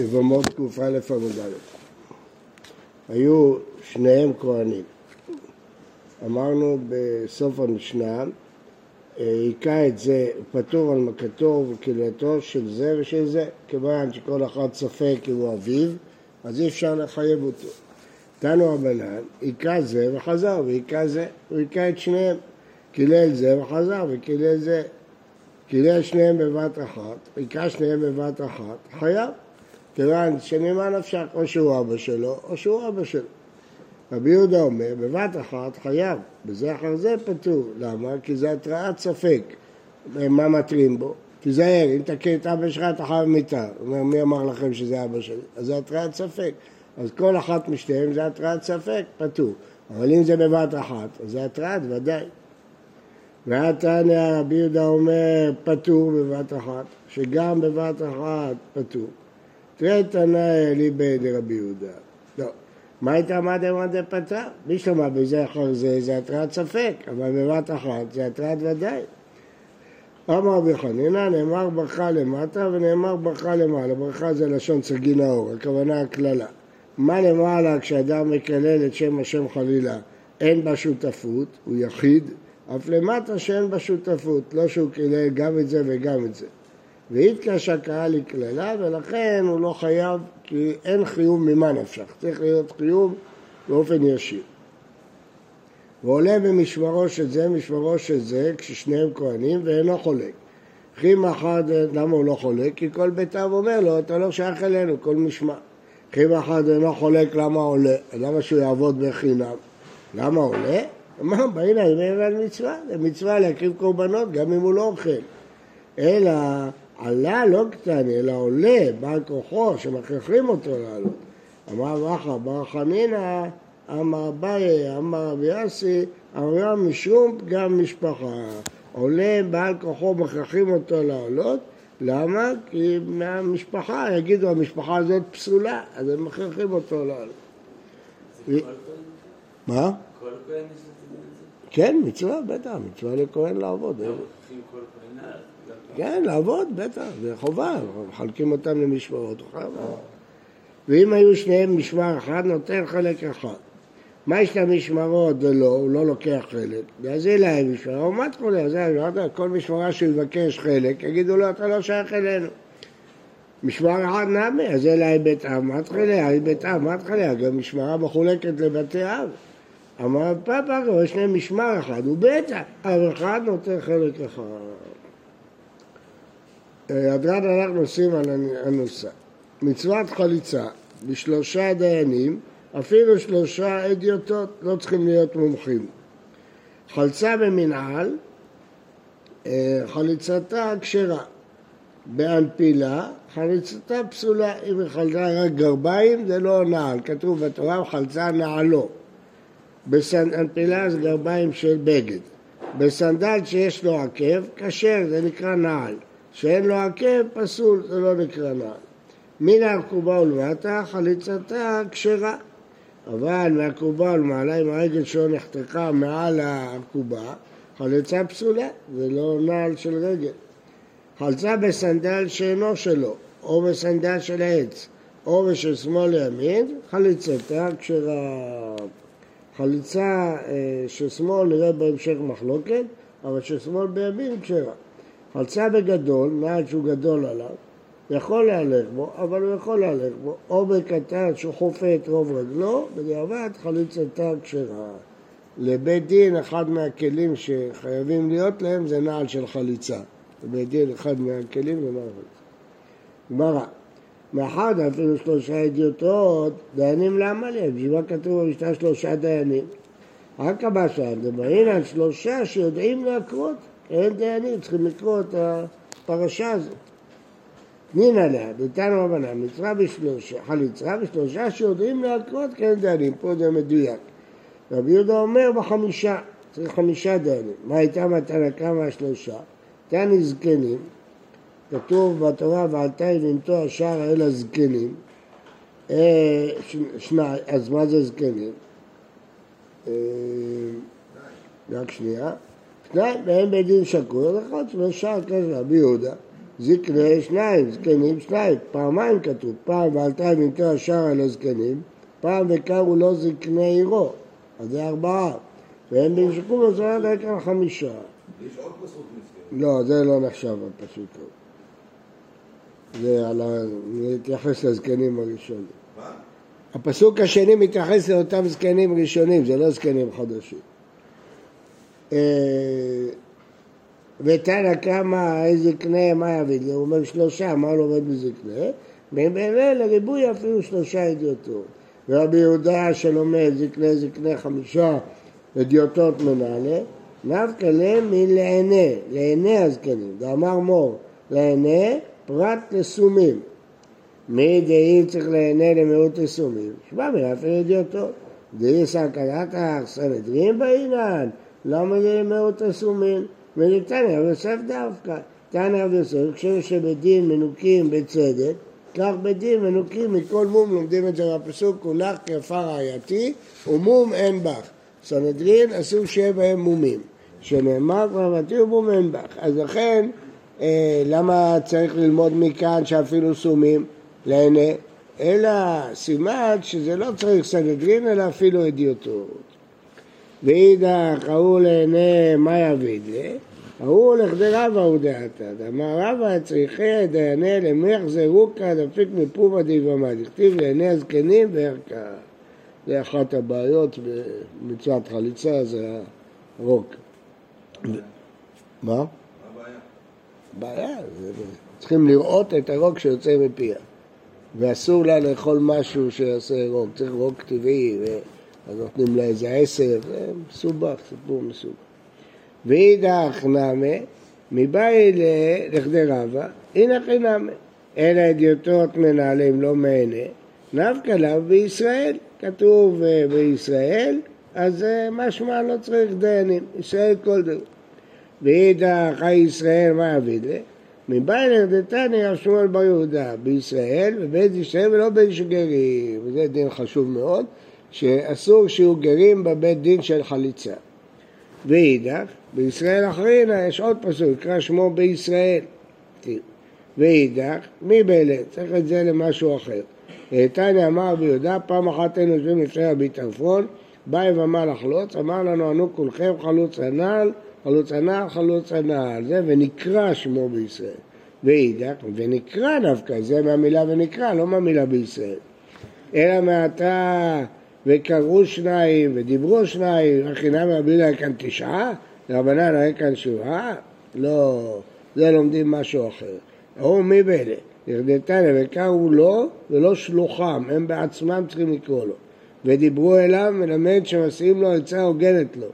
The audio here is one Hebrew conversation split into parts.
יבמות קא עמוד א'. היו שניהם כהנים. אמרנו בסוף המשנה, היכה את זה פטור על מכתו וקהילתו של זה ושל זה, כיוון שכל אחד ספק אם הוא אביו, אז אי אפשר לחייב אותו. תנו רבנן, היכה זה וחזר, והיכה זה, הוא היכה את שניהם. קילל זה וחזר, וקילל זה. קילל שניהם בבת אחת, היכה שניהם בבת אחת, חייב. כיוון שממה נפשך, או שהוא אבא שלו, או שהוא אבא שלו. רבי יהודה אומר, בבת אחת חייב, בזה אחר זה פטור. למה? כי זה התרעת ספק. מה מתרים בו? תיזהר, אם תקן את אבא שלך, אתה חייב מיתה. הוא אומר, מי אמר לכם שזה אבא שלי? אז זה התרעת ספק. אז כל אחת משתיהם זה התרעת ספק, פטור. אבל אם זה בבת אחת, אז זה התרעת ודאי. והתניא רבי יהודה אומר פטור בבת אחת, שגם בבת אחת פטור. תראה תנאי ליבי דרבי יהודה. לא. מה הייתה מה דמא דפטרה? מי שמע בזה אחר זה, זה התרעת ספק, אבל בבת אחת זה התרעת ודאי. אמר רבי חנינא, נאמר ברכה למטה ונאמר ברכה למעלה. ברכה זה לשון סגי נאור, הכוונה הקללה. מה למעלה כשאדם מקלל את שם השם חלילה? אין בה שותפות, הוא יחיד, אף למטה שאין בה שותפות, לא שהוא קילל גם את זה וגם את זה. והתקשה קהל היא קללה, ולכן הוא לא חייב, כי אין חיוב ממה נפשך, צריך להיות חיוב באופן ישיר. ועולה במשמרו של זה, משמרו של זה, כששניהם כהנים, ואינו חולק. חים אחד, למה הוא לא חולק? כי כל ביתיו אומר לו, אתה לא שייך אלינו, כל משמע. חים אחד אינו חולק למה עולה, למה שהוא יעבוד בחינם? למה עולה? אמר, בהנה, זה על מצווה, זה מצווה להקריב קורבנות גם אם הוא לא אוכל. אלא עלה לא קטן, אלא עולה, בעל כוחו, שמכריחים אותו לעלות. אמר בכר, בר חנינא, אמר אביי, אמר רבי יאסי, אמרה משום פגם משפחה. עולה בעל כוחו, מכריחים אותו לעלות, למה? כי מהמשפחה, יגידו, המשפחה הזאת פסולה, אז הם מכריחים אותו לעלות. מה? כן, מצווה, בטח, מצווה לכהן לעבוד. כן, לעבוד, בטח, זה חובה, מחלקים אותם למשמרות. ואם היו שניהם משמר אחד, נותן חלק אחד. מה יש למשמרות ולא, הוא לא לוקח חלק, אז אין להם משמרה, הוא מת חולה, זה כל משמרה שהוא יבקש חלק, יגידו לו, אתה לא שייך אלינו. משמר אחד נמי, אז אין להם בית אב, מת חולה, בית אב, מת חולה, גם משמרה מחולקת לבתי אב. אמר פאפה, יש להם משמר אחד, הוא בטח, אבל אחד נותן חלק אחד. הדרן אנחנו עושים על הנוסע. מצוות חליצה בשלושה דיינים, אפילו שלושה אדיוטות, לא צריכים להיות מומחים. חלצה במנהל, אה, חליצתה כשרה. באנפילה, חליצתה פסולה. אם היא חלצה רק גרביים, זה לא נעל. כתוב בתורה, חלצה נעלו. באנפילה זה גרביים של בגד. בסנדל שיש לו עקב, כשר, זה נקרא נעל. שאין לו עקב, פסול, זה לא נקרא נעל. מן העקובה ולמטה, חליצתה כשרה. אבל מהעקובה ולמעלה, אם הרגל שלו נחתכה מעל העקובה, חליצה פסולה, זה לא נעל של רגל. חלצה בסנדל שאינו שלו, או בסנדל של העץ, או בשל שמאל לימין, חליצתה כשרה. חליצה אה, של שמאל נראה בהמשך מחלוקת, אבל של שמאל בימין כשרה. חלצה בגדול, מעט שהוא גדול עליו, יכול להלך בו, אבל הוא יכול להלך בו, או בקטן שהוא חופה את רוב רגלו, בדיעבד חליצתה כשרה. לבית דין אחד מהכלים שחייבים להיות להם זה נעל של חליצה. לבית דין אחד מהכלים זה נעל חליצה. גמרא, מאחד אפילו שלושה אדיוטות, דיינים למה להם? בשביל מה כתוב במשנה שלושה דיינים? רק הבא מדברים על שלושה שיודעים להקרות. אין דיינים, צריכים לקרוא את הפרשה הזאת. נינא לה, ביתנו רבנן, מצווה בשלושה, חליצה בשלושה שיודעים להקרות כן דיינים, פה זה מדויק. רבי יהודה אומר בחמישה, צריך חמישה דיינים. מה הייתה מתנה כמה שלושה? תני זקנים, כתוב בתורה ועלתה יבנתו השער אל הזקנים. אה, אז מה זה זקנים? אה, רק שנייה. שניים מהם בית דין שקול, אחד שלושה כזה, רבי יהודה. זקני שניים, זקנים שניים, פעמיים כתוב, פעם ועלתה בנתו השאר על הזקנים, פעם וקרו לו זקני עירו, אז זה ארבעה, והם בנשקו לזמן רק על חמישה. יש עוד פסוק מזכר. לא, זה לא נחשב הפסוק הזה. זה על ה... מתייחס לזקנים הראשונים. מה? הפסוק השני מתייחס לאותם זקנים ראשונים, זה לא זקנים חדשים. אה, ותנא קמא איזה קנה מה יביא לו? הוא אומר שלושה, מה הוא לומד בזקנה? ממילא לריבוי אפילו שלושה אדיוטות. ורבי יהודה שלומד זקנה זקנה חמישה אדיוטות מנהלה, נפקא להם מלענה, לעיני הזקנים. ואמר מור, לעיני פרט לסומים. מי דאי צריך לעיני למיעוט לסומים? שמע מלאפר אדיוטות. דאי סכנתך סנהדרין בעינן, למה זה למיעוט לסומים? ולתניא רב יוסף דווקא. תניא רב יוסף, כשבדין מנוקים בצדק, כך בדין מנוקים מכל מום, לומדים את זה מהפסוק, כולך כעפר רעייתי, ומום אין בך. סנהדרין אסור שיהיה בהם מומים. שנאמר כבר ותהיו מום אין בך. אז לכן, אה, למה צריך ללמוד מכאן שאפילו סומים לעיני? אלא סימן שזה לא צריך סנהדרין, אלא אפילו אדיוטות. ואידך ההוא לעיני מה יביד לי? ההוא לכדי רבא הוא דעתא. אמר רבא צריכי דייני למח זרוקה דפיק מפומה דיבמה. דכתיב לעיני הזקנים וערכה. זה אחת הבעיות במצוות חליצה, זה הרוק. מה? מה הבעיה? בעיה, זה- צריכים לראות את הרוק שיוצא מפיה. ואסור לה לאכול משהו שיעשה רוק, צריך רוק טבעי, ו- אז נותנים לה איזה עשר, זה מסובך, סיפור מסובך. ואידך נמי, מבאי לכדי רבא, הנה חינמי. אלא אדיוטות מנהלים לא מעיני, נפקא לאו בישראל. כתוב אה, בישראל, אז אה, משמע לא צריך דיינים, ישראל כל דבר. ואידך חי ישראל מה יביא לי? מבעל דתני רב שמואל בר יהודה בישראל, בבית ישראל ולא בית שגרים, וזה דין חשוב מאוד, שאסור שיהיו גרים בבית דין של חליצה. ואידך, בישראל אחרינה יש עוד פסוק, נקרא שמו בישראל. ואידך, מי באלה? צריך את זה למשהו אחר. תניא אמר ביהודה, פעם אחת היינו יושבים לפני רבי טרפון, בא יבמה לחלוץ, אמר לנו, ענו כולכם חלוץ הנעל, חלוץ הנעל, חלוץ הנעל, זה, ונקרא שמו בישראל. ואידך, ונקרא דווקא, זה מהמילה ונקרא, לא מהמילה בישראל. אלא מעתה וקראו שניים ודיברו שניים, החינם רבי לה כאן תשעה, רבנן היה כאן שבעה? לא, זה לומדים משהו אחר. ההוא מי באלה? ירדתניה וקראו לו ולא שלוחם, הם בעצמם צריכים לקרוא לו. ודיברו אליו מלמד שמסיעים לו עצה הוגנת לו.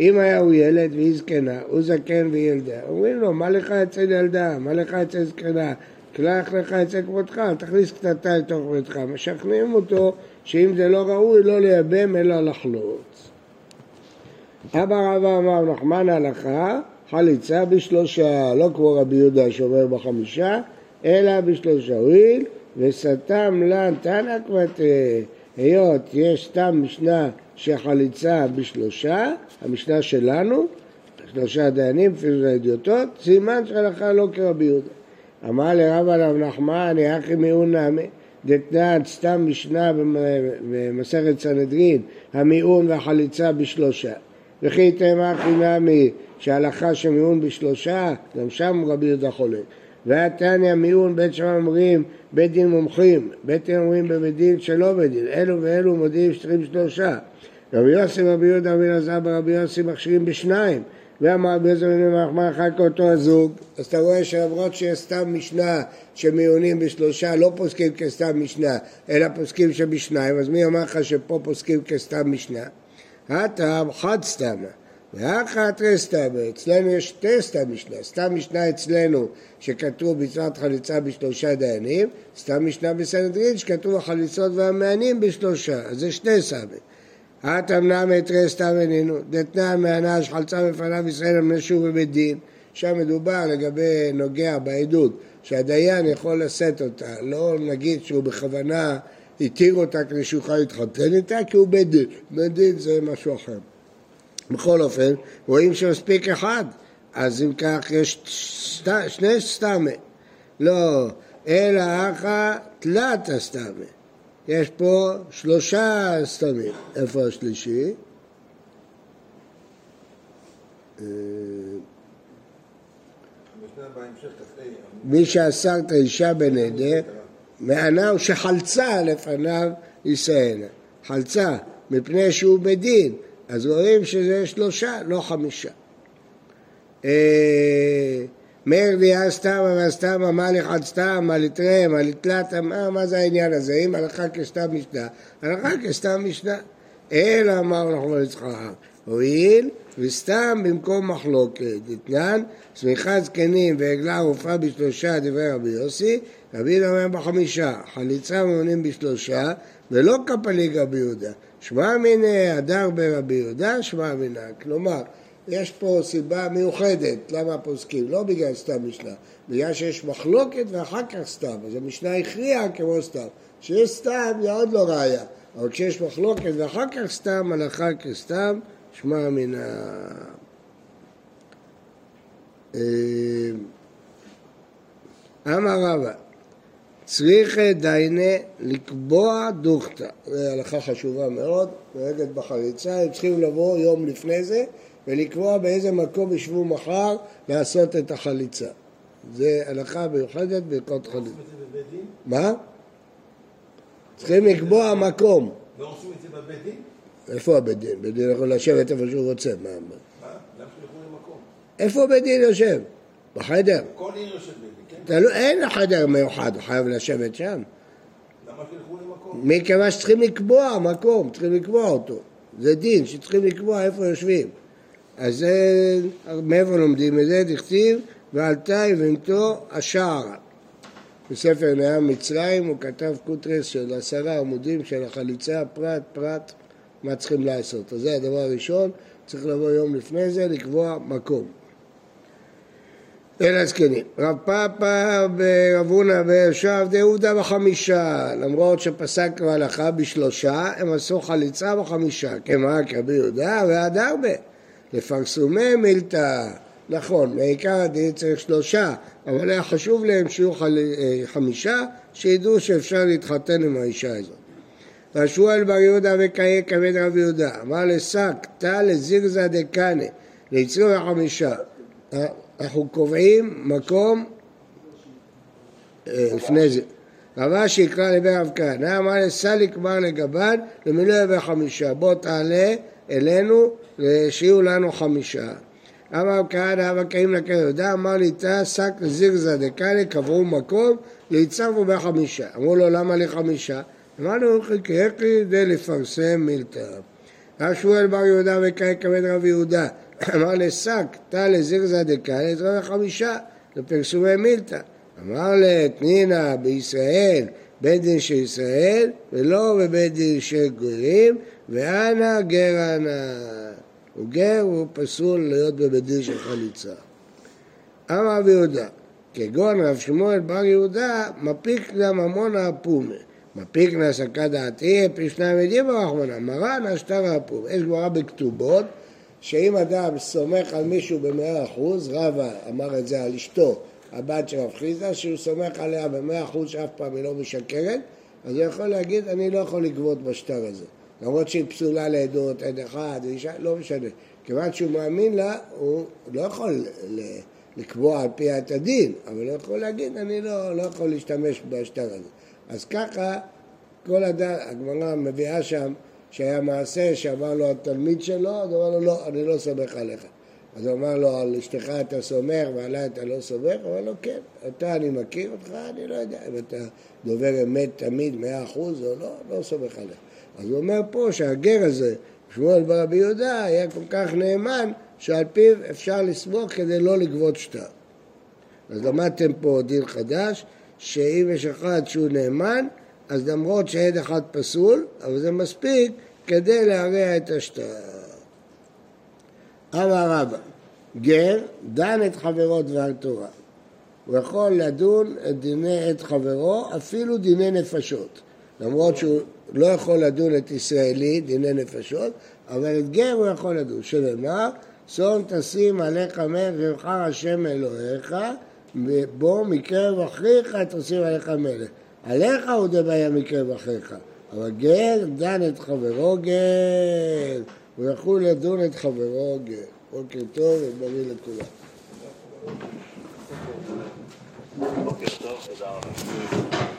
אם היה הוא ילד והיא זקנה, הוא זקן והיא ילדה, אומרים לו, מה לך אצל ילדה, מה לך אצל זקנה, קלח לך אצל כבודך, תכניס קטטה לתוך ביתך. משכנעים אותו שאם זה לא ראוי, לא לייבם אלא לחלוץ. אבא רבא אמר נחמן הלכה, חליצה בשלושה, לא כמו רבי יהודה שאומר בחמישה, אלא בשלושה. הואיל וסתם לן תנא כבתי, היות יש סתם משנה שחליצה בשלושה, המשנה שלנו, שלושה דיינים, לפי זה הידיוטות, סימן שהלכה לא כרבי יהודה. אמר לרב עליו נחמן, יחי מיעון נמי, דתנן סתם משנה במסכת סנהדרין, המיעון והחליצה בשלושה. וכי תימא חינמי שהלכה שמיעון בשלושה, גם שם רבי יהודה חולק. והתניא מיעון בית שם אומרים בית דין מומחים, בית דין אומרים בבית דין שלא בית דין, אלו ואלו מודיעים שצריכים שלושה. רבי יוסי רבי יהודה רבי אלעזר ברבי יוסי מכשירים בשניים. רבי יוסי בן נחמן אחר כאותו הזוג, אז אתה רואה שלמרות שיש סתם משנה שמיונים בשלושה לא פוסקים כסתם משנה, אלא פוסקים שבשניים, אז מי אמר לך שפה פוסקים כסתם משנה? הטעם חד סתמה. ואחת רסתמה, אצלנו יש שתי סתם משנה, סתם משנה אצלנו שכתוב מצוות חליצה בשלושה דיינים, סתם משנה בסנהדרין שכתוב החליצות והמענים בשלושה, אז זה שני סמים. התמנע מתרי סתם איננו, דתנן מהנאה שחלצה בפניו ישראל המנשו בבית דין, שם מדובר לגבי נוגע בעדות, שהדיין יכול לשאת אותה, לא נגיד שהוא בכוונה התיר אותה כדי שהוא יוכל להתחתן איתה, כי הוא בית דין, בית דין זה משהו אחר. בכל אופן, רואים שמספיק אחד, אז אם כך יש שני סתמי, לא, אלא אחא תלת הסתמי. יש פה שלושה סתמים. איפה השלישי? אה, מי שאסר את האישה בנדר, מענה שחלצה לפניו ישראלה. חלצה, מפני שהוא בדין, אז רואים שזה שלושה, לא חמישה. מאיר דיה סתמה והסתמה מה לחד סתם, מה לתראה, מה לתלת, מה זה העניין הזה? אם הלכה כסתם משנה, הלכה כסתם משנה. אלא אמר אנחנו ליצחק, הואיל וסתם במקום מחלוקת. אתנן, צמיחת זקנים ועגלה ערופה בשלושה דברי רבי יוסי, רבי יהודה אומר בחמישה, חליצה ממונים בשלושה, ולא כפליג רבי יהודה. שמע מיני הדר ברבי יהודה, שמע מינה. כלומר, יש פה סיבה מיוחדת למה פוסקים, לא בגלל סתם משנה, בגלל שיש מחלוקת ואחר כך סתם, אז המשנה הכריעה כמו סתם. כשיש סתם זה עוד לא ראיה, אבל כשיש מחלוקת ואחר כך סתם, הלכה כסתם, שמע מן ה... אה, אמר רבא, צריך דיינה לקבוע דוכתא. זו הלכה חשובה מאוד, נוהגת בחריצה, הם צריכים לבוא יום לפני זה ולקבוע באיזה מקום ישבו מחר לעשות את החליצה. זה הלכה מיוחדת בהלכות חליצה. מה? צריכים לקבוע מקום. לא עושים את זה בבית דין? איפה הבית דין? בית דין יכול לשבת איפה שהוא רוצה. מה? מה? למה שילכו למקום? איפה בית דין יושב? בחדר. כל עיר יושב בית דין, כן? אין חדר מיוחד, הוא חייב לשבת שם. למה שילכו למקום? מי קבע שצריכים לקבוע מקום, צריכים לקבוע אותו. זה דין שצריכים לקבוע איפה יושבים. אז זה, מאיפה לומדים את זה? דכתיב, ועלתה יבנתו השערה. בספר נעם מצרים הוא כתב קוטרס של עשרה עמודים של החליצה, פרט פרט, מה צריכים לעשות. אז זה הדבר הראשון, צריך לבוא יום לפני זה לקבוע מקום. אל הזקנים. רב פאפא ורב הונא וישב די עובדה בחמישה, למרות שפסק בהלכה בשלושה, הם עשו חליצה בחמישה, כמה כרבי יהודה ועד הרבה. לפרסומי מילתא, נכון, מעיקר הדין צריך שלושה, אבל היה חשוב להם שיהיו. אה, חמישה, שידעו שאפשר להתחתן עם האישה הזאת. רשואל בר יהודה וקאי כבד רב יהודה, אמר לשק, תא לזירזא דקאנה, ליצרו החמישה. אה, אנחנו קובעים מקום אה, לפני זה. רבה שיקרא לבן רב כהנא, אמר לסליק בר לגבן למילוי ימי חמישה, בוא תעלה אלינו שיהיו לנו חמישה. אמר כהנא אבא קאים לקרא יהודה, אמר לי תא שק זירזא דקאלי, קבעו מקום, ליצרפו בחמישה. אמרו לו למה לי חמישה? אמרנו חלקי כדי לפרסם מילתא. רב שמואל בר יהודה וקאי כבד רב יהודה, אמר לשק תא לזירזא דקאלי, יתראה חמישה, לפרסומי מילתא. אמר לתנינה בישראל, בית דין של ישראל, ולא בבית דין של גויים, ואנא גר אנא. הוא גר, הוא פסול להיות בבית דין של חליצה. אמר רבי יהודה, כגון רב שמואל בר יהודה, מפיק לה ממון הפומה. מפיק לה שקה דעתי, פי שניים עדים ברחמנה, מרן השטר הפומה. יש גמרא בכתובות, שאם אדם סומך על מישהו במאה אחוז, רבא אמר את זה על אשתו, הבת של רב חיסדא, שהוא סומך עליה במאה אחוז שאף פעם היא לא משקרת, אז הוא יכול להגיד, אני לא יכול לגבות בשטר הזה. למרות שהיא פסולה לעדות, עד אחד, אישה, לא משנה. כיוון שהוא מאמין לה, הוא לא יכול לקבוע על פי את הדין, אבל הוא יכול להגיד, אני לא, לא יכול להשתמש בשטר הזה. אז ככה, כל אדם, הגמרא מביאה שם שהיה מעשה שאמר לו התלמיד שלו, אז הוא אמר לו, לא, אני לא סומך עליך. אז הוא אמר לו, על אשתך אתה סומך ועליי אתה לא סומך? הוא אמר לו, כן, אתה אני מכיר אותך, אני לא יודע אם אתה דובר אמת תמיד, מאה אחוז או לא, לא סומך עליך. אז הוא אומר פה שהגר הזה, שמואל ברבי יהודה, היה כל כך נאמן, שעל פיו אפשר לסמוך כדי לא לגבות שטר. אז למדתם פה דין חדש, שאם יש אחד שהוא נאמן, אז למרות שעד אחד פסול, אבל זה מספיק כדי להרע את השטר. אמר רבא, גר דן את חברו דבר תורה. הוא יכול לדון את דיני את חברו, אפילו דיני נפשות. למרות שהוא לא יכול לדון את ישראלי, דיני נפשות, אבל את גר הוא יכול לדון. שנאמר, צאן תשים עליך מלך יבחר השם אלוהיך, בו מקרב אחיך תוסיף עליך מלך. עליך הוא דבעיה מקרב אחיך, אבל גר דן את חברו גר, הוא יכול לדון את חברו גר. בוקר טוב ובריא לכולם. בוקר טוב, תודה רבה.